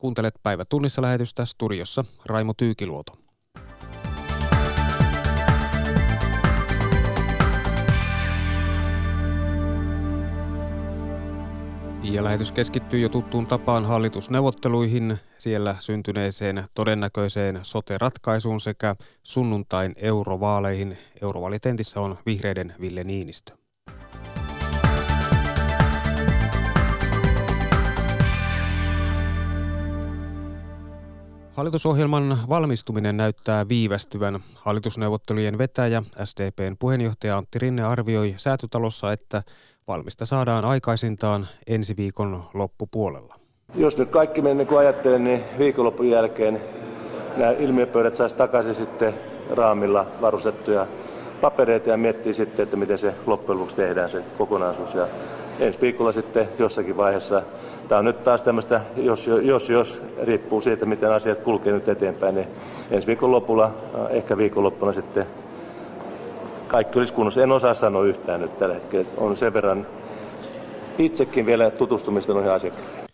Kuuntelet päivä tunnissa lähetystä studiossa Raimo Tyykiluoto. Ja lähetys keskittyy jo tuttuun tapaan hallitusneuvotteluihin, siellä syntyneeseen todennäköiseen sote-ratkaisuun sekä sunnuntain eurovaaleihin. Eurovalitentissä on vihreiden Ville Niinistö. Hallitusohjelman valmistuminen näyttää viivästyvän. Hallitusneuvottelujen vetäjä, SDPn puheenjohtaja Antti Rinne arvioi säätytalossa, että valmista saadaan aikaisintaan ensi viikon loppupuolella. Jos nyt kaikki menee niin kuin ajattelen, niin viikonlopun jälkeen nämä ilmiöpöydät saisi takaisin sitten raamilla varustettuja papereita ja miettii sitten, että miten se loppujen lopuksi tehdään se kokonaisuus. Ja ensi viikolla sitten jossakin vaiheessa Tämä on nyt taas tämmöistä, jos, jos, jos riippuu siitä, miten asiat kulkee nyt eteenpäin, niin ensi viikon lopulla, äh, ehkä viikonloppuna sitten kaikki olisi kunnossa. En osaa sanoa yhtään nyt tällä hetkellä. On sen verran itsekin vielä tutustumista noihin asiakirjoihin.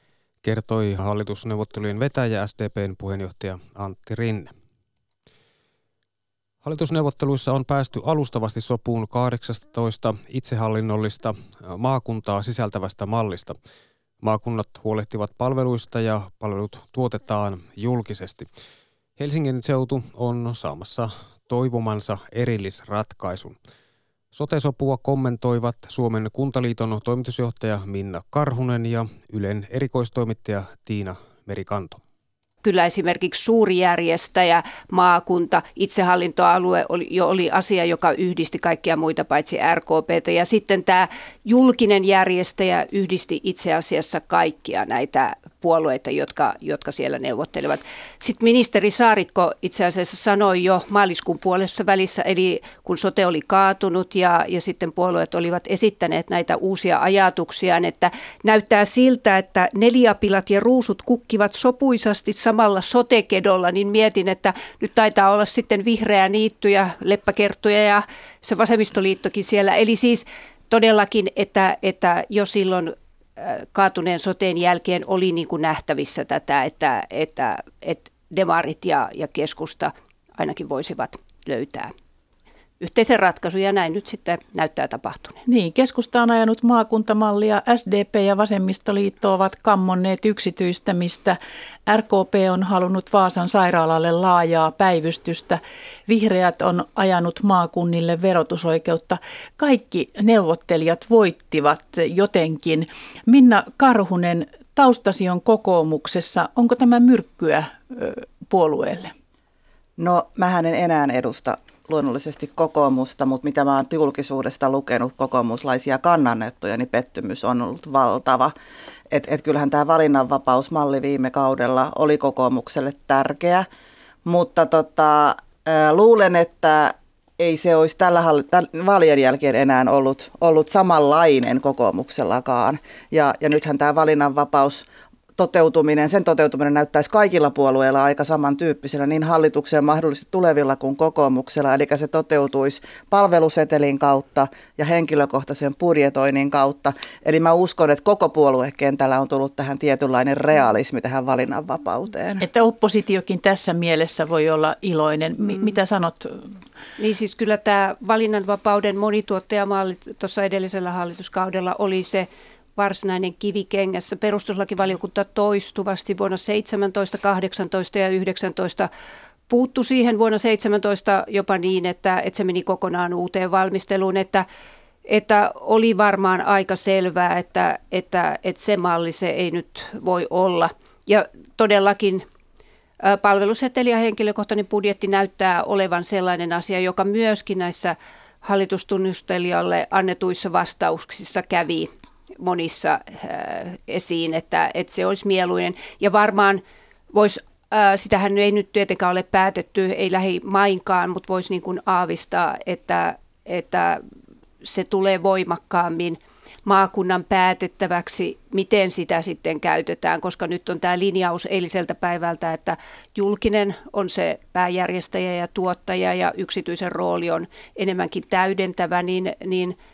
Kertoi hallitusneuvottelujen vetäjä SDPn puheenjohtaja Antti Rinne. Hallitusneuvotteluissa on päästy alustavasti sopuun 18 itsehallinnollista maakuntaa sisältävästä mallista. Maakunnat huolehtivat palveluista ja palvelut tuotetaan julkisesti. Helsingin seutu on saamassa toivomansa erillisratkaisun. Sotesopua kommentoivat Suomen kuntaliiton toimitusjohtaja Minna Karhunen ja Ylen erikoistoimittaja Tiina Merikanto kyllä esimerkiksi suuri järjestäjä, maakunta, itsehallintoalue oli, jo oli asia, joka yhdisti kaikkia muita paitsi RKPtä. Ja sitten tämä julkinen järjestäjä yhdisti itse asiassa kaikkia näitä puolueita, jotka, jotka siellä neuvottelevat. Sitten ministeri Saarikko itse asiassa sanoi jo maaliskuun puolessa välissä, eli kun sote oli kaatunut ja, ja sitten puolueet olivat esittäneet näitä uusia ajatuksia, että näyttää siltä, että neliapilat ja ruusut kukkivat sopuisasti samalla sotekedolla, niin mietin, että nyt taitaa olla sitten vihreä niitty ja leppäkerttuja ja se vasemmistoliittokin siellä. Eli siis todellakin, että, että jo silloin kaatuneen soteen jälkeen oli niin kuin nähtävissä tätä, että, että, että demarit ja, ja keskusta ainakin voisivat löytää yhteisen ratkaisun ja näin nyt sitten näyttää tapahtuneen. Niin, keskusta on ajanut maakuntamallia, SDP ja Vasemmistoliitto ovat kammonneet yksityistämistä, RKP on halunnut Vaasan sairaalalle laajaa päivystystä, vihreät on ajanut maakunnille verotusoikeutta. Kaikki neuvottelijat voittivat jotenkin. Minna Karhunen, taustasi on kokoomuksessa. Onko tämä myrkkyä puolueelle? No, mä en enää edusta luonnollisesti kokoomusta, mutta mitä mä oon julkisuudesta lukenut kokoomuslaisia kannanettuja, niin pettymys on ollut valtava. Et, et kyllähän tämä valinnanvapausmalli viime kaudella oli kokoomukselle tärkeä, mutta tota, luulen, että ei se olisi tällä vaalien jälkeen enää ollut, ollut samanlainen kokoomuksellakaan. Ja, ja nythän tämä valinnanvapaus toteutuminen, sen toteutuminen näyttäisi kaikilla puolueilla aika samantyyppisenä, niin hallitukseen mahdollisesti tulevilla kuin kokoomuksella, eli se toteutuisi palvelusetelin kautta ja henkilökohtaisen budjetoinnin kautta. Eli mä uskon, että koko puoluekentällä on tullut tähän tietynlainen realismi tähän valinnanvapauteen. Että oppositiokin tässä mielessä voi olla iloinen. M- mm. Mitä sanot? Niin siis kyllä tämä valinnanvapauden monituottajamalli tuossa edellisellä hallituskaudella oli se, varsinainen kivikengässä. Perustuslakivaliokunta toistuvasti vuonna 17, 18 ja 19 puuttu siihen vuonna 17 jopa niin, että, että se meni kokonaan uuteen valmisteluun, että, että oli varmaan aika selvää, että, että, että se malli se ei nyt voi olla. Ja todellakin palveluseteli ja henkilökohtainen budjetti näyttää olevan sellainen asia, joka myöskin näissä hallitustunnustelijalle annetuissa vastauksissa kävi monissa äh, esiin, että, että se olisi mieluinen. Ja varmaan voisi, äh, sitähän ei nyt tietenkään ole päätetty, ei lähimainkaan, mutta voisi niin kuin aavistaa, että, että se tulee voimakkaammin maakunnan päätettäväksi, miten sitä sitten käytetään, koska nyt on tämä linjaus eiliseltä päivältä, että julkinen on se pääjärjestäjä ja tuottaja ja yksityisen rooli on enemmänkin täydentävä, niin, niin –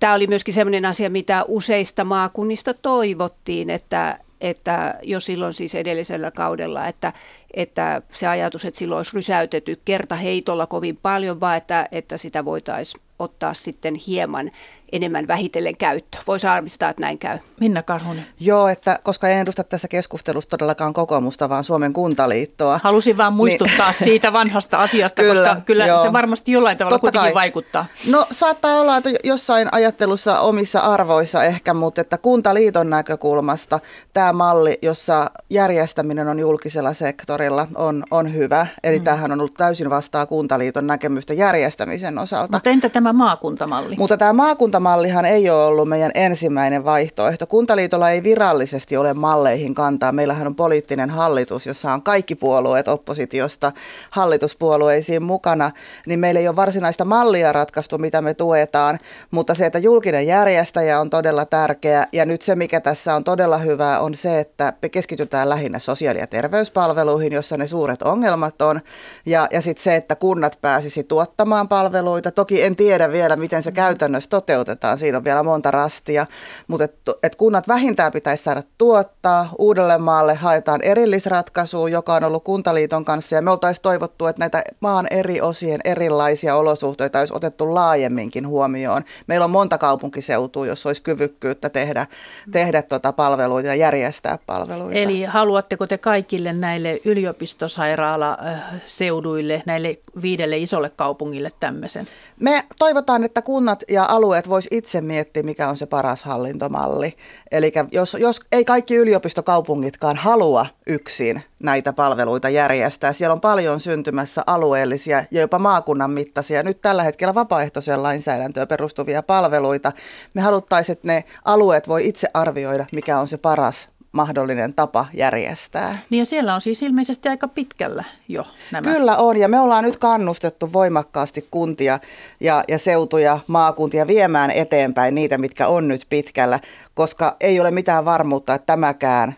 Tämä oli myöskin sellainen asia, mitä useista maakunnista toivottiin, että, että jo silloin siis edellisellä kaudella, että, että se ajatus, että silloin olisi rysäytetty kerta heitolla kovin paljon, vaan että, että sitä voitaisiin ottaa sitten hieman enemmän vähitellen käyttö. Voisi arvistaa, että näin käy. Minna Karhunen. Joo, että koska en edusta tässä keskustelussa todellakaan kokoomusta, vaan Suomen kuntaliittoa. Halusin vaan muistuttaa niin. siitä vanhasta asiasta, kyllä, koska kyllä joo. se varmasti jollain tavalla Totta kuitenkin kai. vaikuttaa. No saattaa olla, että jossain ajattelussa omissa arvoissa ehkä, mutta että kuntaliiton näkökulmasta tämä malli, jossa järjestäminen on julkisella sektorilla, on, on hyvä. Eli mm. tämähän on ollut täysin vastaa kuntaliiton näkemystä järjestämisen osalta. Mutta entä tämä maakuntamalli? Mutta tämä maakunta kuntamallihan ei ole ollut meidän ensimmäinen vaihtoehto. Kuntaliitolla ei virallisesti ole malleihin kantaa. Meillähän on poliittinen hallitus, jossa on kaikki puolueet oppositiosta hallituspuolueisiin mukana, niin meillä ei ole varsinaista mallia ratkaistu, mitä me tuetaan, mutta se, että julkinen järjestäjä on todella tärkeä ja nyt se, mikä tässä on todella hyvää, on se, että me keskitytään lähinnä sosiaali- ja terveyspalveluihin, jossa ne suuret ongelmat on ja, ja sitten se, että kunnat pääsisi tuottamaan palveluita. Toki en tiedä vielä, miten se käytännössä toteutuu, toteutetaan. Siinä on vielä monta rastia, mutta et, et kunnat vähintään pitäisi saada tuottaa. Uudellemaalle haetaan erillisratkaisu, joka on ollut Kuntaliiton kanssa ja me oltaisiin toivottu, että näitä maan eri osien erilaisia olosuhteita olisi otettu laajemminkin huomioon. Meillä on monta kaupunkiseutua, jos olisi kyvykkyyttä tehdä, tehdä tuota palveluita ja järjestää palveluita. Eli haluatteko te kaikille näille yliopistosairaala-seuduille, näille viidelle isolle kaupungille tämmöisen? Me toivotaan, että kunnat ja alueet voisi itse miettiä, mikä on se paras hallintomalli. Eli jos, jos ei kaikki yliopistokaupungitkaan halua yksin näitä palveluita järjestää, siellä on paljon syntymässä alueellisia ja jopa maakunnan mittaisia, nyt tällä hetkellä vapaaehtoiseen lainsäädäntöön perustuvia palveluita. Me haluttaisiin, että ne alueet voi itse arvioida, mikä on se paras mahdollinen tapa järjestää. Niin ja siellä on siis ilmeisesti aika pitkällä jo nämä. Kyllä on ja me ollaan nyt kannustettu voimakkaasti kuntia ja, ja seutuja, maakuntia viemään eteenpäin niitä, mitkä on nyt pitkällä, koska ei ole mitään varmuutta, että tämäkään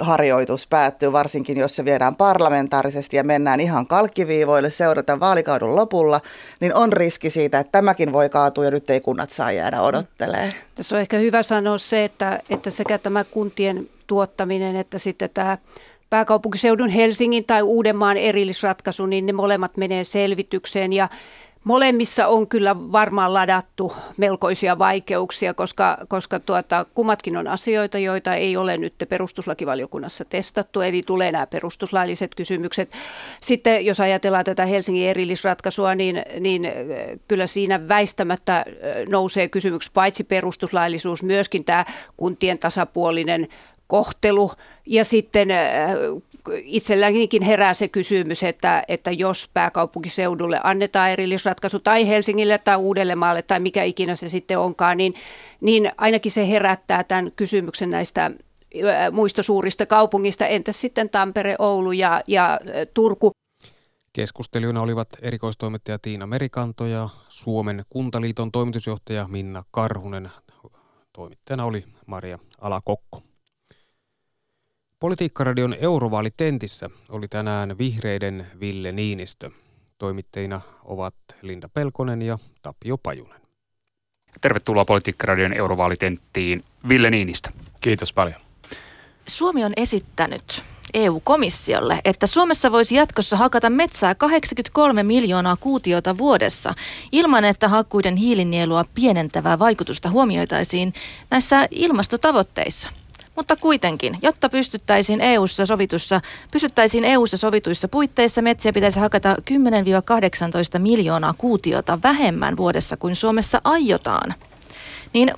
harjoitus päättyy, varsinkin jos se viedään parlamentaarisesti ja mennään ihan kalkkiviivoille seurata vaalikauden lopulla, niin on riski siitä, että tämäkin voi kaatua ja nyt ei kunnat saa jäädä odottelee. Tässä on ehkä hyvä sanoa se, että, että sekä tämä kuntien tuottaminen että sitten tämä pääkaupunkiseudun Helsingin tai Uudenmaan erillisratkaisu, niin ne molemmat menee selvitykseen ja Molemmissa on kyllä varmaan ladattu melkoisia vaikeuksia, koska, koska tuota, kummatkin on asioita, joita ei ole nyt perustuslakivaliokunnassa testattu, eli tulee nämä perustuslailliset kysymykset. Sitten jos ajatellaan tätä Helsingin erillisratkaisua, niin, niin kyllä siinä väistämättä nousee kysymyksi paitsi perustuslaillisuus, myöskin tämä kuntien tasapuolinen kohtelu. Ja sitten äh, itsellänikin herää se kysymys, että, että jos pääkaupunkiseudulle annetaan erillisratkaisu tai Helsingille tai Uudellemaalle tai mikä ikinä se sitten onkaan, niin, niin ainakin se herättää tämän kysymyksen näistä äh, muista suurista kaupungista. Entäs sitten Tampere, Oulu ja, ja äh, Turku? Keskustelijoina olivat erikoistoimittaja Tiina Merikanto ja Suomen Kuntaliiton toimitusjohtaja Minna Karhunen. Toimittajana oli Maria Alakokko. Politiikkaradion Eurovaalitentissä oli tänään vihreiden Ville Niinistö. Toimittajina ovat Linda Pelkonen ja Tapio Pajunen. Tervetuloa Politiikkaradion Eurovaalitenttiin Ville Niinistö. Kiitos paljon. Suomi on esittänyt EU-komissiolle, että Suomessa voisi jatkossa hakata metsää 83 miljoonaa kuutiota vuodessa ilman, että hakkuiden hiilinielua pienentävää vaikutusta huomioitaisiin näissä ilmastotavoitteissa – mutta kuitenkin, jotta pystyttäisiin EU-ssa sovitussa, pysyttäisiin EU-ssa sovituissa puitteissa, metsiä pitäisi hakata 10-18 miljoonaa kuutiota vähemmän vuodessa kuin Suomessa aiotaan. Niin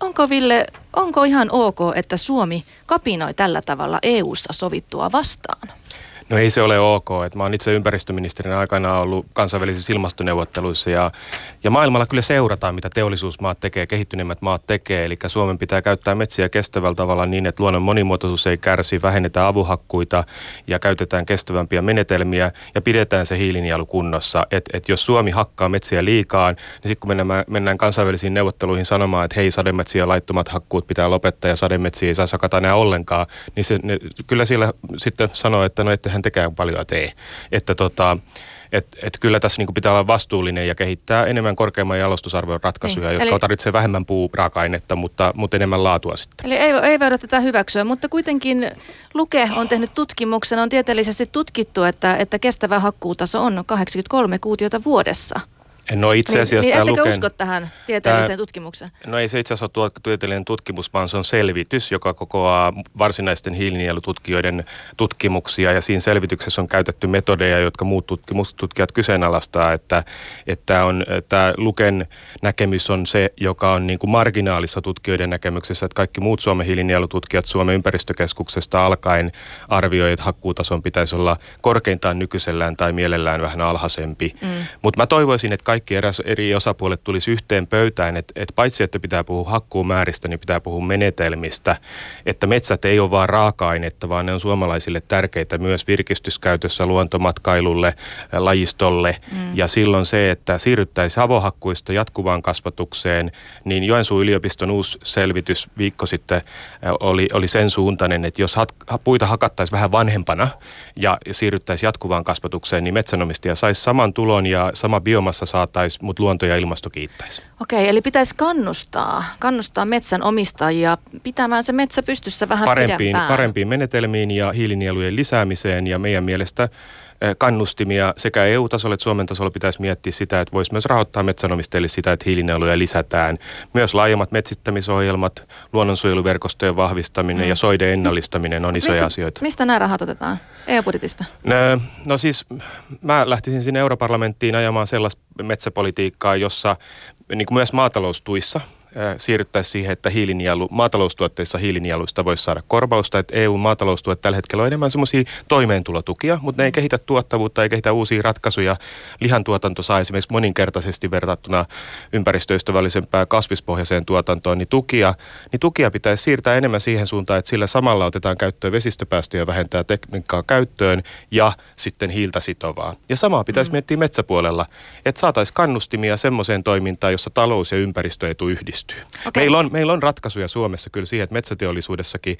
onko Ville, onko ihan ok, että Suomi kapinoi tällä tavalla EU-ssa sovittua vastaan? No ei se ole ok. Että mä oon itse ympäristöministerin aikana ollut kansainvälisissä ilmastoneuvotteluissa ja, ja maailmalla kyllä seurataan, mitä teollisuusmaat tekee, kehittyneimmät maat tekee. Eli Suomen pitää käyttää metsiä kestävällä tavalla niin, että luonnon monimuotoisuus ei kärsi, vähennetään avuhakkuita ja käytetään kestävämpiä menetelmiä ja pidetään se hiilinielu kunnossa. Että et jos Suomi hakkaa metsiä liikaan, niin sitten kun mennään, mennään kansainvälisiin neuvotteluihin sanomaan, että hei sademetsiä laittomat hakkuut pitää lopettaa ja sademetsiä ei saa sakata enää ollenkaan, niin se, ne, kyllä siellä sitten sanoo, että no ettehän tekään paljon tee. Että tota, Että et kyllä tässä niin pitää olla vastuullinen ja kehittää enemmän korkeamman jalostusarvon ratkaisuja, niin, jotka eli, tarvitsee vähemmän puuraaka-ainetta, mutta, mutta enemmän laatua sitten. Eli ei, ei voida tätä hyväksyä, mutta kuitenkin Luke on tehnyt tutkimuksen, on tieteellisesti tutkittu, että, että kestävä hakkuutaso on 83 kuutiota vuodessa – No itse niin, asiassa niin, Luken, usko tähän tieteelliseen tämä, tutkimukseen? No ei se itse asiassa ole tieteellinen tutkimus, vaan se on selvitys, joka kokoaa varsinaisten hiilinielututkijoiden tutkimuksia. Ja siinä selvityksessä on käytetty metodeja, jotka muut tutkimustutkijat kyseenalaistaa, että, että on, tämä Luken näkemys on se, joka on niin kuin marginaalissa tutkijoiden näkemyksessä, että kaikki muut Suomen hiilinielututkijat Suomen ympäristökeskuksesta alkaen arvioivat, että hakkuutason pitäisi olla korkeintaan nykyisellään tai mielellään vähän alhaisempi. Mm. Mutta mä toivoisin, että kaikki kaikki eräs, eri osapuolet tulisi yhteen pöytään, että, että paitsi että pitää puhua hakkuumääristä, niin pitää puhua menetelmistä, että metsät ei ole vain raaka-ainetta, vaan ne on suomalaisille tärkeitä myös virkistyskäytössä, luontomatkailulle, lajistolle mm. ja silloin se, että siirryttäisiin avohakkuista jatkuvaan kasvatukseen, niin Joensuun yliopiston uusi selvitys viikko sitten oli, oli sen suuntainen, että jos hat, puita hakattaisiin vähän vanhempana ja siirryttäisiin jatkuvaan kasvatukseen, niin metsänomistaja saisi saman tulon ja sama biomassa saa saataisiin, mutta luonto ja ilmasto kiittäisi. Okei, eli pitäisi kannustaa, kannustaa metsän omistajia pitämään se metsä pystyssä vähän parempiin, pidempään. Parempiin menetelmiin ja hiilinielujen lisäämiseen ja meidän mielestä kannustimia sekä EU-tasolla että Suomen tasolla pitäisi miettiä sitä, että voisi myös rahoittaa metsänomistajille sitä, että hiilinieluja lisätään. Myös laajemmat metsittämisohjelmat, luonnonsuojeluverkostojen vahvistaminen mm. ja soiden ennallistaminen on isoja mistä, asioita. Mistä nämä rahat otetaan? EU-budjetista? No, no siis mä lähtisin sinne europarlamenttiin ajamaan sellaista metsäpolitiikkaa, jossa niin kuin myös maataloustuissa – siirryttäisiin siihen, että hiilinielu, maataloustuotteissa hiilinieluista voisi saada korvausta. Että EU-maataloustuet tällä hetkellä on enemmän semmoisia toimeentulotukia, mutta ne ei kehitä tuottavuutta, ei kehitä uusia ratkaisuja. Lihantuotanto saa esimerkiksi moninkertaisesti verrattuna ympäristöystävällisempään kasvispohjaiseen tuotantoon, niin tukia, niin tukia pitäisi siirtää enemmän siihen suuntaan, että sillä samalla otetaan käyttöön vesistöpäästöjä, vähentää tekniikkaa käyttöön ja sitten hiiltä sitovaa. Ja samaa pitäisi mm. miettiä metsäpuolella, että saataisiin kannustimia semmoiseen toimintaan, jossa talous ja ympäristöetu yhdistyy pystyy. Okay. Meillä, on, meillä on ratkaisuja Suomessa kyllä siihen, että metsäteollisuudessakin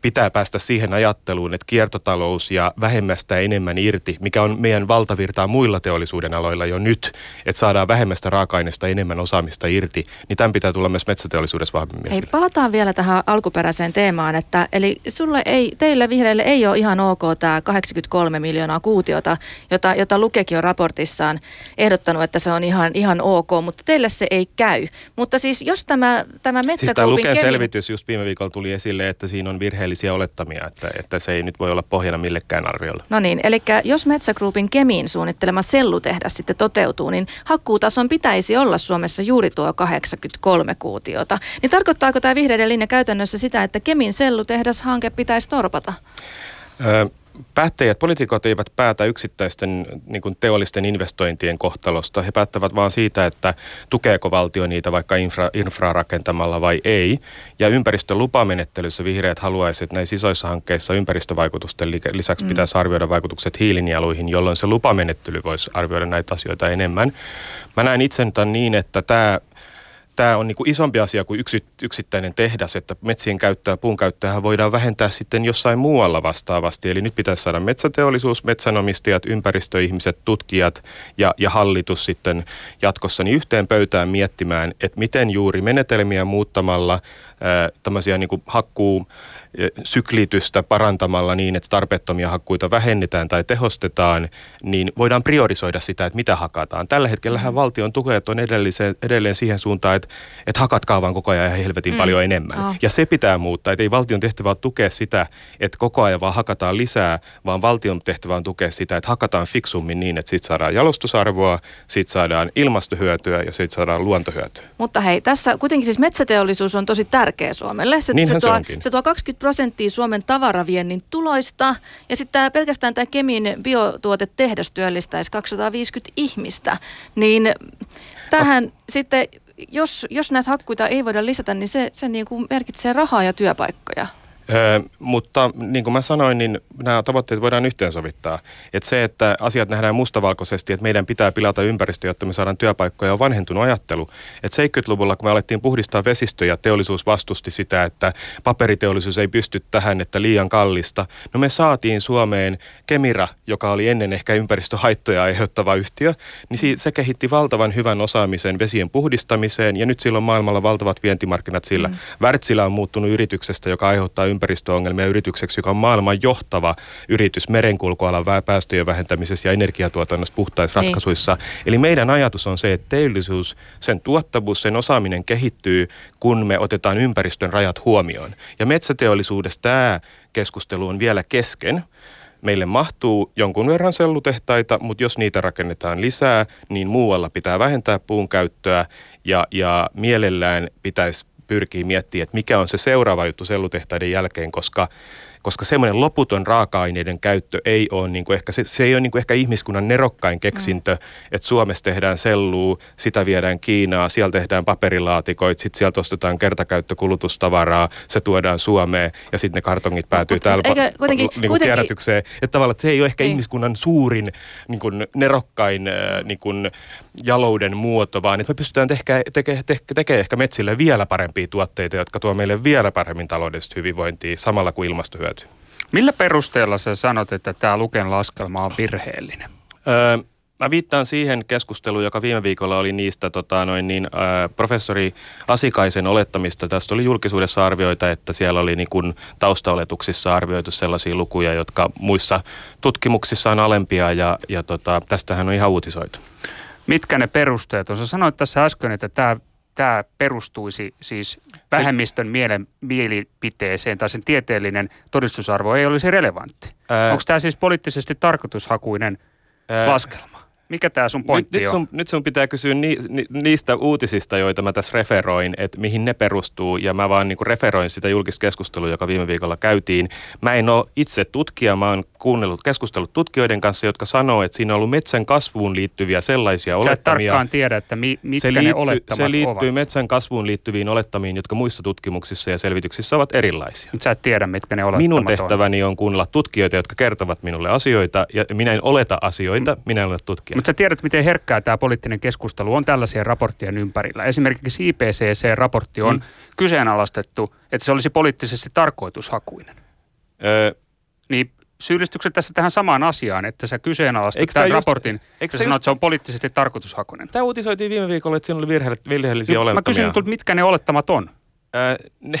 pitää päästä siihen ajatteluun, että kiertotalous ja vähemmästä enemmän irti, mikä on meidän valtavirtaa muilla teollisuuden aloilla jo nyt, että saadaan vähemmästä raaka-aineesta enemmän osaamista irti, niin tämän pitää tulla myös metsäteollisuudessa vahvemmin Hei, palataan vielä tähän alkuperäiseen teemaan, että eli sulle ei, teille vihreille ei ole ihan ok tämä 83 miljoonaa kuutiota, jota, jota Lukekin on raportissaan ehdottanut, että se on ihan, ihan ok, mutta teille se ei käy. Mutta siis jos tämä, tämä metsäkuupin... Siis tämä Luken selvitys just viime viikolla tuli esille, että siinä on virhe virheellisiä olettamia, että, että se ei nyt voi olla pohjana millekään arviolla. No niin, eli jos Metsä Groupin Kemiin suunnittelema sellutehdas sitten toteutuu, niin hakkuutason pitäisi olla Suomessa juuri tuo 83 kuutiota. Niin tarkoittaako tämä vihreiden linja käytännössä sitä, että Kemin sellutehdas-hanke pitäisi torpata? Öö, päättäjät, poliitikot eivät päätä yksittäisten niin kuin teollisten investointien kohtalosta. He päättävät vain siitä, että tukeeko valtio niitä vaikka infra, infra rakentamalla vai ei. Ja ympäristölupamenettelyssä vihreät haluaisivat, että näissä isoissa hankkeissa ympäristövaikutusten lisäksi mm. pitäisi arvioida vaikutukset hiilinieluihin, jolloin se lupamenettely voisi arvioida näitä asioita enemmän. Mä näen itse niin, että tämä tämä on niin kuin isompi asia kuin yksi, yksittäinen tehdas, että metsien käyttöä, puun käyttöä voidaan vähentää sitten jossain muualla vastaavasti. Eli nyt pitäisi saada metsäteollisuus, metsänomistajat, ympäristöihmiset, tutkijat ja, ja hallitus sitten jatkossa niin yhteen pöytään miettimään, että miten juuri menetelmiä muuttamalla tämmöisiä niin kuin hakkuu syklitystä parantamalla niin, että tarpeettomia hakkuita vähennetään tai tehostetaan, niin voidaan priorisoida sitä, että mitä hakataan. Tällä hetkellä mm. valtion tuket on edelleen, edelleen siihen suuntaan, että, että hakatkaa vaan koko ajan ihan helvetin mm. paljon enemmän. Oh. Ja se pitää muuttaa, että ei valtion tehtävä ole tukea sitä, että koko ajan vaan hakataan lisää, vaan valtion tehtävä on tukea sitä, että hakataan fiksummin niin, että siitä saadaan jalostusarvoa, siitä saadaan ilmastohyötyä ja siitä saadaan luontohyötyä. Mutta hei, tässä kuitenkin siis metsäteollisuus on tosi tärkeä Suomelle. Se, se, tuo, se, se tuo 20 prosenttia Suomen tavaraviennin tuloista. Ja sitten pelkästään tämä Kemin biotuotetehdas työllistäisi 250 ihmistä. Niin tähän oh. sitten, jos, jos näitä hakkuita ei voida lisätä, niin se, se niin kuin merkitsee rahaa ja työpaikkoja. Öö, mutta niin kuin mä sanoin, niin nämä tavoitteet voidaan yhteensovittaa. Että se, että asiat nähdään mustavalkoisesti, että meidän pitää pilata ympäristö, jotta me saadaan työpaikkoja, on vanhentunut ajattelu. Että 70-luvulla, kun me alettiin puhdistaa vesistöjä, teollisuus vastusti sitä, että paperiteollisuus ei pysty tähän, että liian kallista. No me saatiin Suomeen Kemira, joka oli ennen ehkä ympäristöhaittoja aiheuttava yhtiö, niin se kehitti valtavan hyvän osaamisen vesien puhdistamiseen ja nyt sillä on maailmalla valtavat vientimarkkinat sillä. Mm. Wärtsilä on muuttunut yrityksestä, joka aiheuttaa ympäristöongelmia yritykseksi, joka on maailman johtava yritys merenkulkualan päästöjen vähentämisessä ja energiatuotannossa puhtaissa niin. ratkaisuissa. Eli meidän ajatus on se, että teollisuus, sen tuottavuus, sen osaaminen kehittyy, kun me otetaan ympäristön rajat huomioon. Ja metsäteollisuudessa tämä keskustelu on vielä kesken. Meille mahtuu jonkun verran sellutehtaita, mutta jos niitä rakennetaan lisää, niin muualla pitää vähentää puun käyttöä ja, ja mielellään pitäisi pyrkii miettimään, että mikä on se seuraava juttu sellutehtaiden jälkeen, koska koska semmoinen loputon raaka-aineiden käyttö ei ole, niin kuin ehkä, se, se ei ole niin kuin ehkä ihmiskunnan nerokkain keksintö, mm. että Suomessa tehdään sellua, sitä viedään Kiinaa, siellä tehdään paperilaatikoit, sitten sieltä ostetaan kertakäyttökulutustavaraa, se tuodaan Suomeen ja sitten ne kartongit päätyy no, täällä eikä, kuitenkin, niin kuin kierrätykseen. Että tavallaan että se ei ole ehkä ei. ihmiskunnan suurin niin kuin nerokkain niin kuin jalouden muoto, vaan että me pystytään tekemään teke, teke, teke ehkä metsille vielä parempia tuotteita, jotka tuo meille vielä paremmin taloudellista hyvinvointia samalla kuin ilmastohyöty. Millä perusteella sä sanot, että tämä Luken laskelma on virheellinen? Öö, Mä viittaan siihen keskusteluun, joka viime viikolla oli niistä tota, noin niin, ää, professori Asikaisen olettamista. Tästä oli julkisuudessa arvioita, että siellä oli niin kuin taustaoletuksissa arvioitu sellaisia lukuja, jotka muissa tutkimuksissa on alempia ja, ja tota, tästähän on ihan uutisoitu. Mitkä ne perusteet on? Sä sanoit tässä äsken, että tämä tämä perustuisi siis vähemmistön mielen, mielipiteeseen tai sen tieteellinen todistusarvo ei olisi relevantti. Onko tämä siis poliittisesti tarkoitushakuinen ää, laskelma? Mikä tämä sun pointti nyt, nyt sun, on? Nyt sun pitää kysyä ni, ni, niistä uutisista, joita mä tässä referoin, että mihin ne perustuu. Ja mä vaan niinku referoin sitä julkista keskustelua, joka viime viikolla käytiin. Mä en ole itse tutkija, mä oon kuunnellut keskustelut tutkijoiden kanssa, jotka sanoo, että siinä on ollut metsän kasvuun liittyviä sellaisia Sä olettamia. Sä tarkkaan tiedä, että mi, mitkä se liitty, ne olettamat Se liittyy ovat. metsän kasvuun liittyviin olettamiin, jotka muissa tutkimuksissa ja selvityksissä ovat erilaisia. Sä et tiedä, mitkä ne olettamat Minun tehtäväni on, on kuunnella tutkijoita, jotka kertovat minulle asioita, ja minä en oleta asioita, mm. minä en ole tutkija. Mutta sä tiedät, miten herkkää tämä poliittinen keskustelu on tällaisia raporttien ympärillä. Esimerkiksi IPCC-raportti on mm. kyseenalaistettu, että se olisi poliittisesti tarkoitushakuinen. Öö, niin syyllistykset tässä tähän samaan asiaan, että sä kyseenalaistat tämän just, raportin ja sanoit, just... että se on poliittisesti tarkoitushakuinen. Tämä uutisoitiin viime viikolla, että siinä oli virheellisiä olettamia. Mä kysyn, että mitkä ne olettamat on? Öö, ne,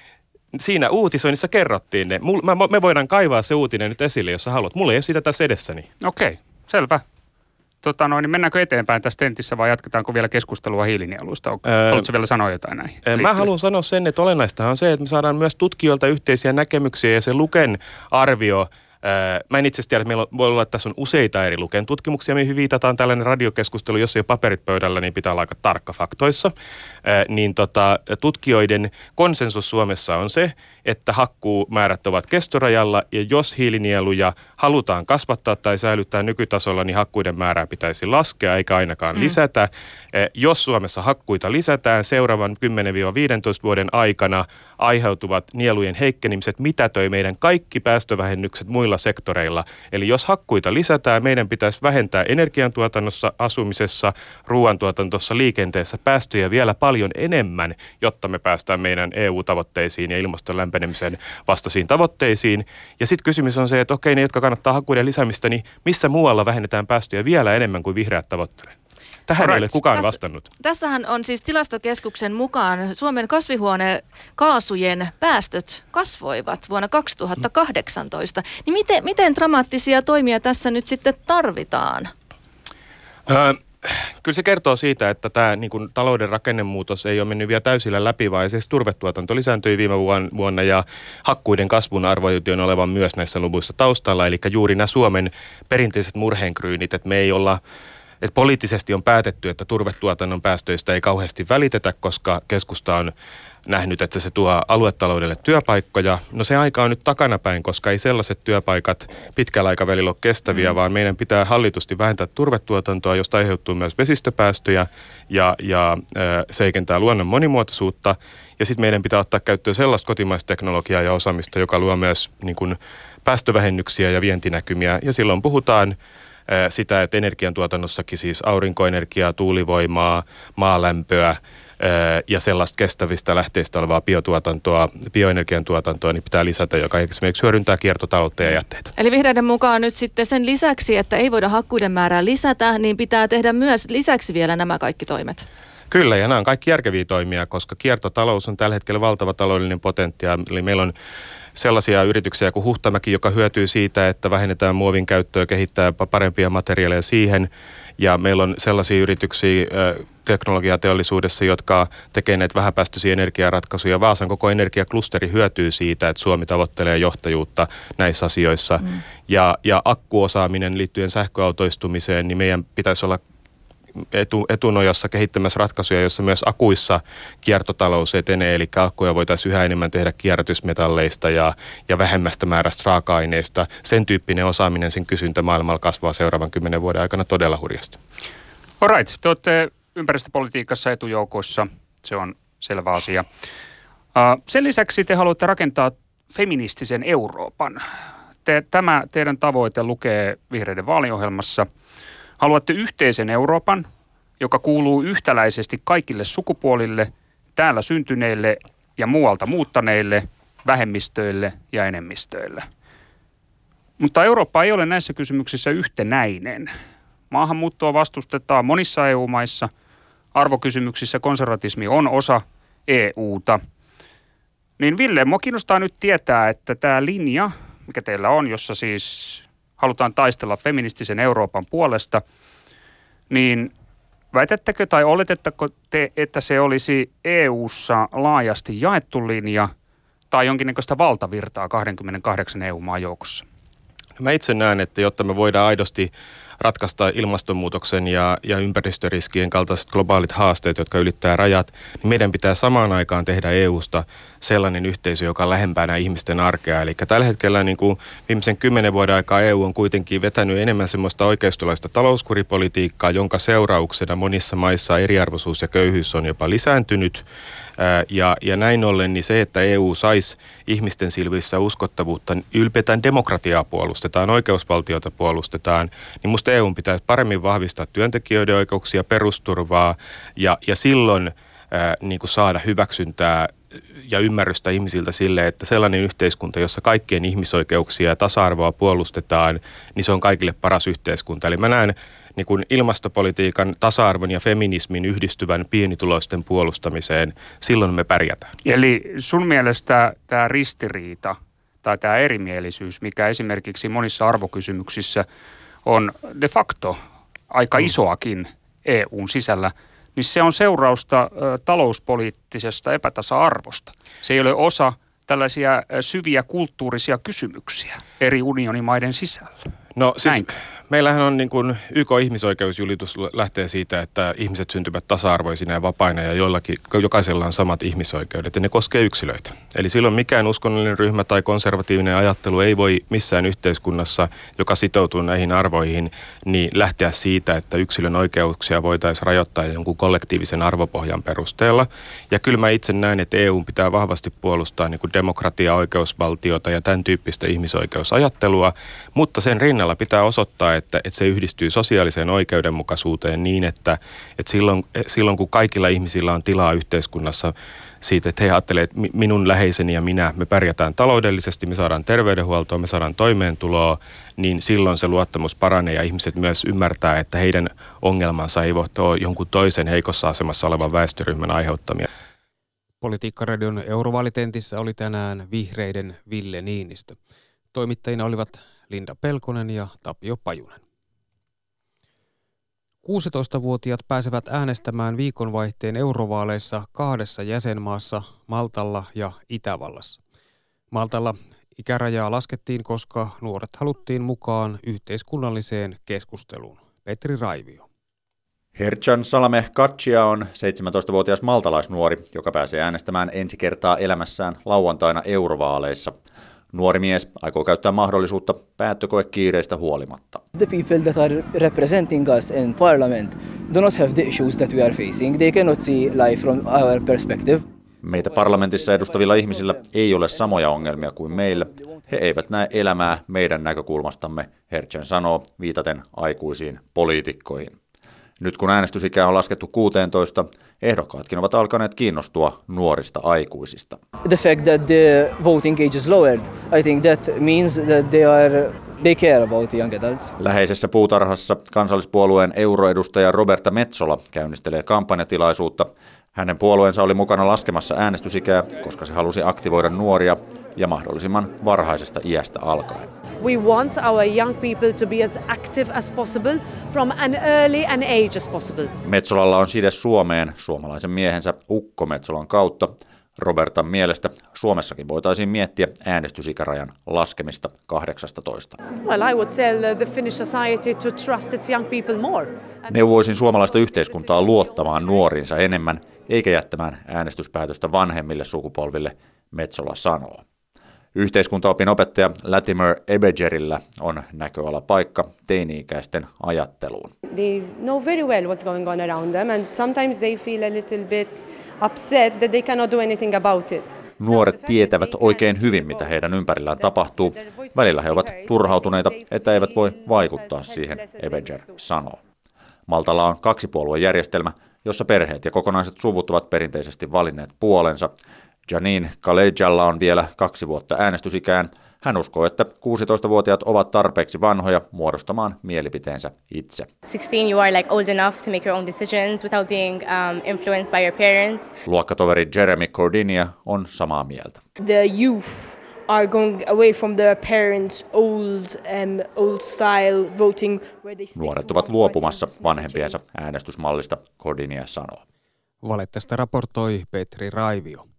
siinä uutisoinnissa kerrottiin ne. me voidaan kaivaa se uutinen nyt esille, jos sä haluat. Mulla ei ole sitä tässä edessäni. Okei, okay, selvä tota noin, niin mennäänkö eteenpäin tässä tentissä vai jatketaanko vielä keskustelua hiilinieluista? Öö, Haluatko vielä sanoa jotain näihin? Öö, mä haluan sanoa sen, että olennaista on se, että me saadaan myös tutkijoilta yhteisiä näkemyksiä ja se Luken arvio – Mä en itse asiassa tiedä, että meillä voi olla, että tässä on useita eri luken tutkimuksia, mihin viitataan tällainen radiokeskustelu, jos ei ole paperit pöydällä, niin pitää olla aika tarkka faktoissa. Niin tota, tutkijoiden konsensus Suomessa on se, että hakkuumäärät ovat kestorajalla ja jos hiilinieluja halutaan kasvattaa tai säilyttää nykytasolla, niin hakkuiden määrää pitäisi laskea eikä ainakaan mm. lisätä. Jos Suomessa hakkuita lisätään seuraavan 10-15 vuoden aikana aiheutuvat nielujen heikkenemiset mitätöi meidän kaikki päästövähennykset muilla sektoreilla. Eli jos hakkuita lisätään, meidän pitäisi vähentää energiantuotannossa, asumisessa, ruoantuotantossa, liikenteessä päästöjä vielä paljon enemmän, jotta me päästään meidän EU-tavoitteisiin ja ilmaston lämpenemisen vastaisiin tavoitteisiin. Ja sitten kysymys on se, että okei, ne, jotka kannattaa hakkuiden lisäämistä, niin missä muualla vähennetään päästöjä vielä enemmän kuin vihreät tavoittelee? Tähän ei ole kukaan Tässä, vastannut. Tässähän on siis tilastokeskuksen mukaan Suomen kasvihuonekaasujen päästöt kasvoivat vuonna 2018. Niin miten, miten dramaattisia toimia tässä nyt sitten tarvitaan? Öö, kyllä se kertoo siitä, että tämä niin kuin, talouden rakennemuutos ei ole mennyt vielä täysillä läpi, vaan siis turvetuotanto lisääntyi viime vuonna ja hakkuiden kasvun arvoitiin olevan myös näissä luvuissa taustalla. Eli juuri nämä Suomen perinteiset murheenkryynit, että me ei olla että poliittisesti on päätetty, että turvetuotannon päästöistä ei kauheasti välitetä, koska keskusta on nähnyt, että se tuo aluetaloudelle työpaikkoja. No se aika on nyt takanapäin, koska ei sellaiset työpaikat pitkällä aikavälillä ole kestäviä, mm. vaan meidän pitää hallitusti vähentää turvetuotantoa, josta aiheutuu myös vesistöpäästöjä ja, ja se heikentää luonnon monimuotoisuutta. Ja sitten meidän pitää ottaa käyttöön sellaista kotimaista teknologiaa ja osaamista, joka luo myös niin kuin päästövähennyksiä ja vientinäkymiä. Ja silloin puhutaan sitä, että energiantuotannossakin siis aurinkoenergiaa, tuulivoimaa, maalämpöä, ja sellaista kestävistä lähteistä olevaa biotuotantoa, bioenergian tuotantoa, niin pitää lisätä, joka esimerkiksi hyödyntää kiertotaloutta ja jätteitä. Eli vihreiden mukaan nyt sitten sen lisäksi, että ei voida hakkuiden määrää lisätä, niin pitää tehdä myös lisäksi vielä nämä kaikki toimet. Kyllä, ja nämä on kaikki järkeviä toimia, koska kiertotalous on tällä hetkellä valtava taloudellinen potentiaali. Eli meillä on sellaisia yrityksiä kuin Huhtamäki, joka hyötyy siitä, että vähennetään muovin käyttöä, kehittää parempia materiaaleja siihen. Ja meillä on sellaisia yrityksiä teknologiateollisuudessa, jotka tekevät näitä vähäpäästöisiä energiaratkaisuja. Vaasan koko energiaklusteri hyötyy siitä, että Suomi tavoittelee johtajuutta näissä asioissa. Mm. Ja, ja akkuosaaminen liittyen sähköautoistumiseen, niin meidän pitäisi olla etu, etunojassa kehittämässä ratkaisuja, joissa myös akuissa kiertotalous etenee, eli akkuja voitaisiin yhä enemmän tehdä kierrätysmetalleista ja, ja vähemmästä määrästä raaka-aineista. Sen tyyppinen osaaminen, sen kysyntä maailmalla kasvaa seuraavan kymmenen vuoden aikana todella hurjasti. Alright, te olette ympäristöpolitiikassa etujoukoissa, se on selvä asia. Sen lisäksi te haluatte rakentaa feministisen Euroopan. Te, tämä teidän tavoite lukee vihreiden vaaliohjelmassa – Haluatte yhteisen Euroopan, joka kuuluu yhtäläisesti kaikille sukupuolille, täällä syntyneille ja muualta muuttaneille, vähemmistöille ja enemmistöille. Mutta Eurooppa ei ole näissä kysymyksissä yhtenäinen. Maahanmuuttoa vastustetaan monissa EU-maissa. Arvokysymyksissä konservatismi on osa EUta. Niin Ville, mua kiinnostaa nyt tietää, että tämä linja, mikä teillä on, jossa siis halutaan taistella feministisen Euroopan puolesta, niin väitettekö tai oletetteko te, että se olisi EU-ssa laajasti jaettu linja tai jonkinnäköistä valtavirtaa 28 EU-maan joukossa? Mä itse näen, että jotta me voidaan aidosti ratkaista ilmastonmuutoksen ja, ja ympäristöriskien kaltaiset globaalit haasteet, jotka ylittää rajat, niin meidän pitää samaan aikaan tehdä EUsta sellainen yhteisö, joka on lähempänä ihmisten arkea. Eli tällä hetkellä niin kuin viimeisen kymmenen vuoden aikaa EU on kuitenkin vetänyt enemmän semmoista oikeistolaista talouskuripolitiikkaa, jonka seurauksena monissa maissa eriarvoisuus ja köyhyys on jopa lisääntynyt. Ja, ja näin ollen niin se, että EU saisi ihmisten silmissä uskottavuutta, ylpetään demokratiaa puolustetaan, oikeusvaltiota puolustetaan, niin musta EU pitäisi paremmin vahvistaa työntekijöiden oikeuksia, perusturvaa ja, ja silloin ää, niin kuin saada hyväksyntää ja ymmärrystä ihmisiltä sille, että sellainen yhteiskunta, jossa kaikkien ihmisoikeuksia ja tasa-arvoa puolustetaan, niin se on kaikille paras yhteiskunta. Eli mä näen niin kuin ilmastopolitiikan, tasa-arvon ja feminismin yhdistyvän pienituloisten puolustamiseen, silloin me pärjätään. Eli sun mielestä tämä ristiriita tai tämä erimielisyys, mikä esimerkiksi monissa arvokysymyksissä on de facto aika mm. isoakin EUn sisällä, niin se on seurausta talouspoliittisesta epätasa-arvosta. Se ei ole osa tällaisia syviä kulttuurisia kysymyksiä eri unionimaiden sisällä. No siis Näin meillähän on niin kuin YK-ihmisoikeusjulitus lähtee siitä, että ihmiset syntyvät tasa-arvoisina ja vapaina ja joillakin, jokaisella on samat ihmisoikeudet ja ne koskee yksilöitä. Eli silloin mikään uskonnollinen ryhmä tai konservatiivinen ajattelu ei voi missään yhteiskunnassa, joka sitoutuu näihin arvoihin, niin lähteä siitä, että yksilön oikeuksia voitaisiin rajoittaa jonkun kollektiivisen arvopohjan perusteella. Ja kyllä mä itse näen, että EU pitää vahvasti puolustaa niin kuin demokratiaa, oikeusvaltiota ja tämän tyyppistä ihmisoikeusajattelua, mutta sen rinnalla pitää osoittaa, että, että se yhdistyy sosiaaliseen oikeudenmukaisuuteen niin, että, että silloin, silloin kun kaikilla ihmisillä on tilaa yhteiskunnassa siitä, että he ajattelevat, että minun läheiseni ja minä, me pärjätään taloudellisesti, me saadaan terveydenhuoltoa, me saadaan toimeentuloa, niin silloin se luottamus paranee ja ihmiset myös ymmärtää, että heidän ongelmansa ei voi olla jonkun toisen heikossa asemassa olevan väestöryhmän aiheuttamia. Politiikkaradion eurovalitentissä oli tänään vihreiden Ville Niinistö. Toimittajina olivat Linda Pelkonen ja Tapio Pajunen. 16-vuotiaat pääsevät äänestämään viikonvaihteen eurovaaleissa kahdessa jäsenmaassa, Maltalla ja Itävallassa. Maltalla ikärajaa laskettiin, koska nuoret haluttiin mukaan yhteiskunnalliseen keskusteluun. Petri Raivio. Herchan Salameh Katsia on 17-vuotias maltalaisnuori, joka pääsee äänestämään ensi kertaa elämässään lauantaina eurovaaleissa – Nuori mies aikoo käyttää mahdollisuutta päättökoekiireistä huolimatta. The people that are representing us in parliament do not have the issues that we are facing. They cannot see life from our perspective. Meitä parlamentissa edustavilla ihmisillä ei ole samoja ongelmia kuin meillä. He eivät näe elämää meidän näkökulmastamme, Hertzen sanoo, viitaten aikuisiin poliitikkoihin. Nyt kun äänestysikää on laskettu 16, ehdokkaatkin ovat alkaneet kiinnostua nuorista aikuisista. The fact that the voting age is lowered, I think that means that they are they care about young adults. Läheisessä puutarhassa kansallispuolueen euroedustaja Roberta Metsola käynnistelee kampanjatilaisuutta. Hänen puolueensa oli mukana laskemassa äänestysikää, koska se halusi aktivoida nuoria ja mahdollisimman varhaisesta iästä alkaen. We want our young people to be as active as possible from an early an age as possible. Metsolalla on side Suomeen suomalaisen miehensä Ukko Metsolan kautta. Robertan mielestä Suomessakin voitaisiin miettiä äänestysikärajan laskemista 18. Well, I would tell the Finnish society to trust its young people more. Neuvoisin suomalaista yhteiskuntaa luottamaan nuoriinsa enemmän, eikä jättämään äänestyspäätöstä vanhemmille sukupolville, Metsola sanoo. Yhteiskuntaopin opettaja Latimer Ebegerillä on näköalapaikka teini-ikäisten ajatteluun. They know very well what's going on around them and sometimes they feel a little bit upset that they cannot do anything about it. Nuoret tietävät oikein hyvin, mitä heidän ympärillään tapahtuu. Välillä he ovat turhautuneita, että eivät voi vaikuttaa siihen, Ebeger sanoo. Maltalla on kaksipuoluejärjestelmä, jossa perheet ja kokonaiset suvut ovat perinteisesti valinneet puolensa. Janine Kalejalla on vielä kaksi vuotta äänestysikään. Hän uskoo, että 16-vuotiaat ovat tarpeeksi vanhoja muodostamaan mielipiteensä itse. 16 you are like old enough to make your own decisions without being um, influenced by your parents. Luokkatoveri Jeremy Cordinia on samaa mieltä. The youth are going away from their parents' old, um, old style voting. Where they Nuoret ovat luopumassa vanhempiensa äänestysmallista, Cordinia sanoo. Valetteesta raportoi Petri Raivio.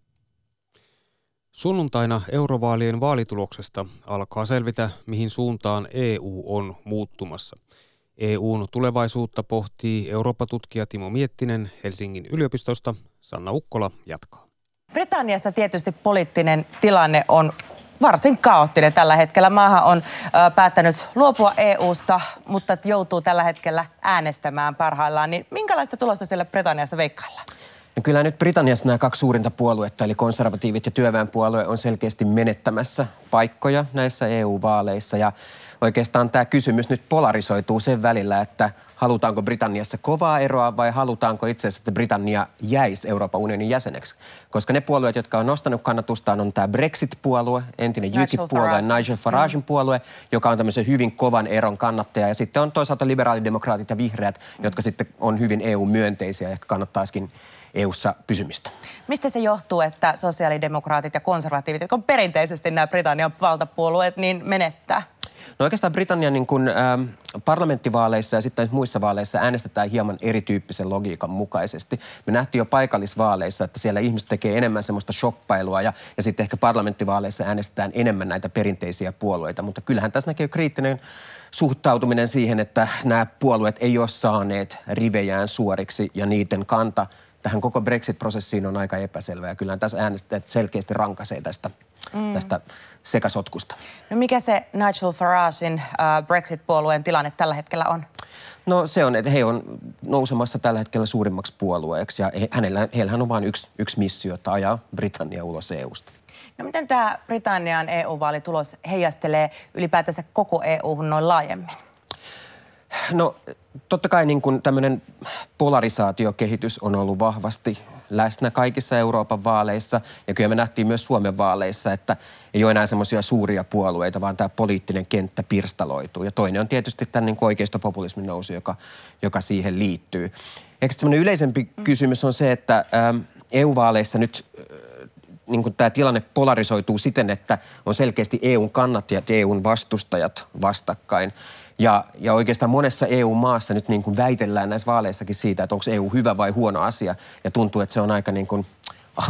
Sunnuntaina eurovaalien vaalituloksesta alkaa selvitä, mihin suuntaan EU on muuttumassa. EUn tulevaisuutta pohtii Eurooppa-tutkija Timo Miettinen Helsingin yliopistosta. Sanna Ukkola jatkaa. Britanniassa tietysti poliittinen tilanne on varsin kaoottinen tällä hetkellä. Maahan on päättänyt luopua EUsta, mutta joutuu tällä hetkellä äänestämään parhaillaan. Niin minkälaista tulosta siellä Britanniassa veikkaillaan? No kyllä nyt Britanniassa nämä kaksi suurinta puoluetta, eli konservatiivit ja työväenpuolue, on selkeästi menettämässä paikkoja näissä EU-vaaleissa. Ja oikeastaan tämä kysymys nyt polarisoituu sen välillä, että halutaanko Britanniassa kovaa eroa vai halutaanko itse asiassa, että Britannia jäisi Euroopan unionin jäseneksi. Koska ne puolueet, jotka on nostanut kannatustaan, on tämä Brexit-puolue, entinen UKIP-puolue, Nigel Faragein mm. puolue, joka on tämmöisen hyvin kovan eron kannattaja. Ja sitten on toisaalta liberaalidemokraatit ja vihreät, jotka sitten on hyvin EU-myönteisiä ja kannattaisikin EU-ssa pysymistä. Mistä se johtuu, että sosiaalidemokraatit ja konservatiivit, jotka on perinteisesti nämä Britannian valtapuolueet, niin menettää? No oikeastaan Britannian niin kuin, ähm, parlamenttivaaleissa ja sitten muissa vaaleissa äänestetään hieman erityyppisen logiikan mukaisesti. Me nähtiin jo paikallisvaaleissa, että siellä ihmiset tekee enemmän semmoista shoppailua ja, ja sitten ehkä parlamenttivaaleissa äänestetään enemmän näitä perinteisiä puolueita. Mutta kyllähän tässä näkee kriittinen suhtautuminen siihen, että nämä puolueet ei ole saaneet rivejään suoriksi ja niiden kanta – tähän koko Brexit-prosessiin on aika epäselvä ja kyllä tässä äänestäjät selkeästi rankasee tästä, mm. tästä sekasotkusta. No mikä se Nigel Faragein uh, Brexit-puolueen tilanne tällä hetkellä on? No se on, että he on nousemassa tällä hetkellä suurimmaksi puolueeksi ja he, hänellä, heillähän on vain yksi, yksi missio, että ajaa Britannia ulos EUsta. No miten tämä Britannian EU-vaalitulos heijastelee ylipäätänsä koko EU-hun noin laajemmin? No totta kai niin kuin tämmöinen polarisaatiokehitys on ollut vahvasti läsnä kaikissa Euroopan vaaleissa. Ja kyllä me nähtiin myös Suomen vaaleissa, että ei ole enää semmoisia suuria puolueita, vaan tämä poliittinen kenttä pirstaloituu. Ja toinen on tietysti tämän niin oikeistopopulismin nousu, joka, joka siihen liittyy. Ehkä semmoinen yleisempi kysymys on se, että ähm, EU-vaaleissa nyt äh, niin kuin tämä tilanne polarisoituu siten, että on selkeästi EUn kannattajat ja EUn vastustajat vastakkain. Ja, ja oikeastaan monessa EU-maassa nyt niin kuin väitellään näissä vaaleissakin siitä, että onko EU hyvä vai huono asia. Ja tuntuu, että se on aika niin kuin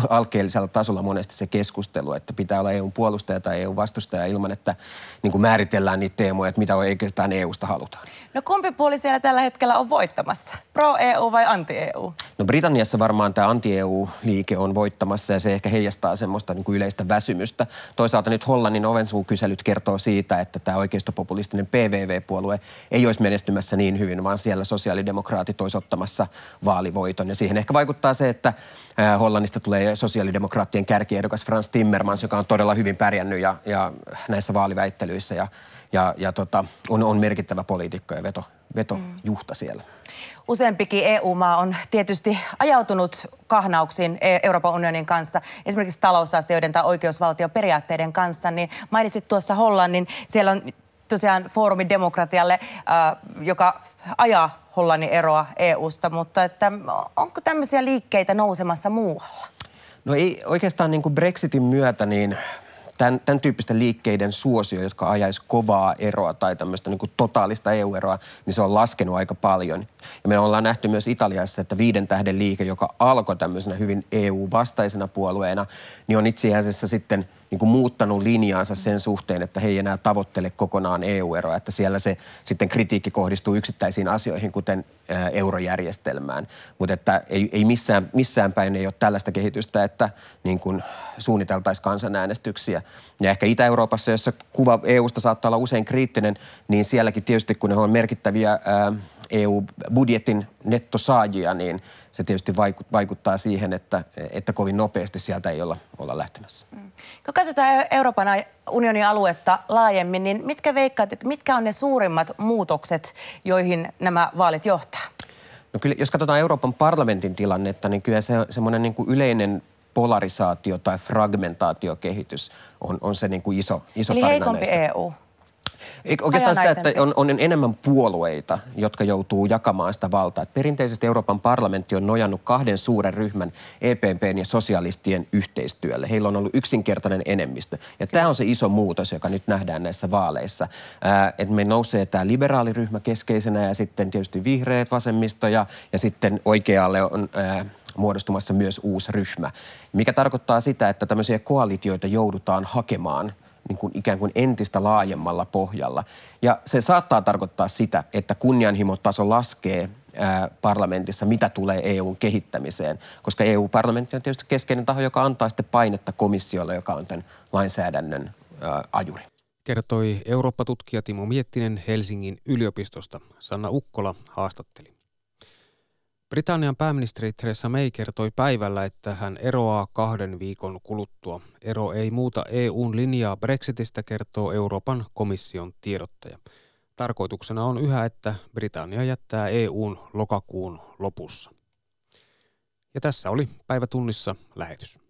alkeellisella tasolla monesti se keskustelu, että pitää olla EUn puolustaja tai EUn vastustaja ilman, että niin kuin määritellään niitä teemoja, että mitä oikeastaan EUsta halutaan. No kumpi puoli siellä tällä hetkellä on voittamassa? Pro-EU vai anti-EU? No Britanniassa varmaan tämä anti-EU-liike on voittamassa ja se ehkä heijastaa semmoista niin kuin yleistä väsymystä. Toisaalta nyt Hollannin ovensuukyselyt kertoo siitä, että tämä oikeistopopulistinen PVV-puolue ei olisi menestymässä niin hyvin, vaan siellä sosiaalidemokraatit olisi ottamassa vaalivoiton. Ja siihen ehkä vaikuttaa se, että Hollannista tulee tulee sosiaalidemokraattien kärkiehdokas Frans Timmermans, joka on todella hyvin pärjännyt ja, ja näissä vaaliväittelyissä ja, ja, ja tota, on, on merkittävä poliitikko ja veto, vetojuhta siellä. Useampikin EU-maa on tietysti ajautunut kahnauksiin e- Euroopan unionin kanssa, esimerkiksi talousasioiden tai oikeusvaltioperiaatteiden kanssa, niin mainitsit tuossa Hollannin, siellä on tosiaan foorumi demokratialle, äh, joka ajaa Hollannin eroa EUsta, mutta että onko tämmöisiä liikkeitä nousemassa muualla? No ei oikeastaan niin kuin Brexitin myötä, niin tämän, tämän tyyppisten liikkeiden suosio, jotka ajaisi kovaa eroa tai tämmöistä niin kuin totaalista EU-eroa, niin se on laskenut aika paljon. Ja me ollaan nähty myös Italiassa, että viiden tähden liike, joka alkoi tämmöisenä hyvin EU-vastaisena puolueena, niin on itse asiassa sitten – niin kuin muuttanut linjaansa sen suhteen, että he ei enää tavoittele kokonaan EU-eroa, että siellä se sitten kritiikki kohdistuu yksittäisiin asioihin, kuten eurojärjestelmään. Mutta että ei, ei missään, missään päin ei ole tällaista kehitystä, että niin kuin suunniteltaisiin kansanäänestyksiä. Ja ehkä Itä-Euroopassa, jossa kuva EUsta saattaa olla usein kriittinen, niin sielläkin tietysti kun ne on merkittäviä ää, EU-budjetin nettosaajia, niin se tietysti vaikuttaa siihen, että, että kovin nopeasti sieltä ei olla, olla lähtemässä. Mm. Kun katsotaan Euroopan unionin aluetta laajemmin, niin mitkä veikkaat, että mitkä on ne suurimmat muutokset, joihin nämä vaalit johtaa? No kyllä, jos katsotaan Euroopan parlamentin tilannetta, niin kyllä se semmoinen niin kuin yleinen polarisaatio tai fragmentaatiokehitys on, on se niin kuin iso, iso Eli heikompi näissä. EU? Oikeastaan sitä, että on, on enemmän puolueita, jotka joutuu jakamaan sitä valtaa. Et perinteisesti Euroopan parlamentti on nojannut kahden suuren ryhmän, EPPn ja sosialistien yhteistyölle. Heillä on ollut yksinkertainen enemmistö. Ja tämä on se iso muutos, joka nyt nähdään näissä vaaleissa. Että me nousee tämä liberaaliryhmä keskeisenä ja sitten tietysti vihreät, vasemmisto ja, ja sitten oikealle on... Ää, muodostumassa myös uusi ryhmä, mikä tarkoittaa sitä, että tämmöisiä koalitioita joudutaan hakemaan niin kuin ikään kuin entistä laajemmalla pohjalla. Ja se saattaa tarkoittaa sitä, että kunnianhimotaso laskee parlamentissa, mitä tulee EUn kehittämiseen, koska EU-parlamentti on tietysti keskeinen taho, joka antaa sitten painetta komissiolle, joka on tämän lainsäädännön ää, ajuri. Kertoi Eurooppa-tutkija Timo Miettinen Helsingin yliopistosta. Sanna Ukkola haastatteli. Britannian pääministeri Theresa May kertoi päivällä, että hän eroaa kahden viikon kuluttua. Ero ei muuta EUn linjaa Brexitistä, kertoo Euroopan komission tiedottaja. Tarkoituksena on yhä, että Britannia jättää EUn lokakuun lopussa. Ja tässä oli päivätunnissa lähetys.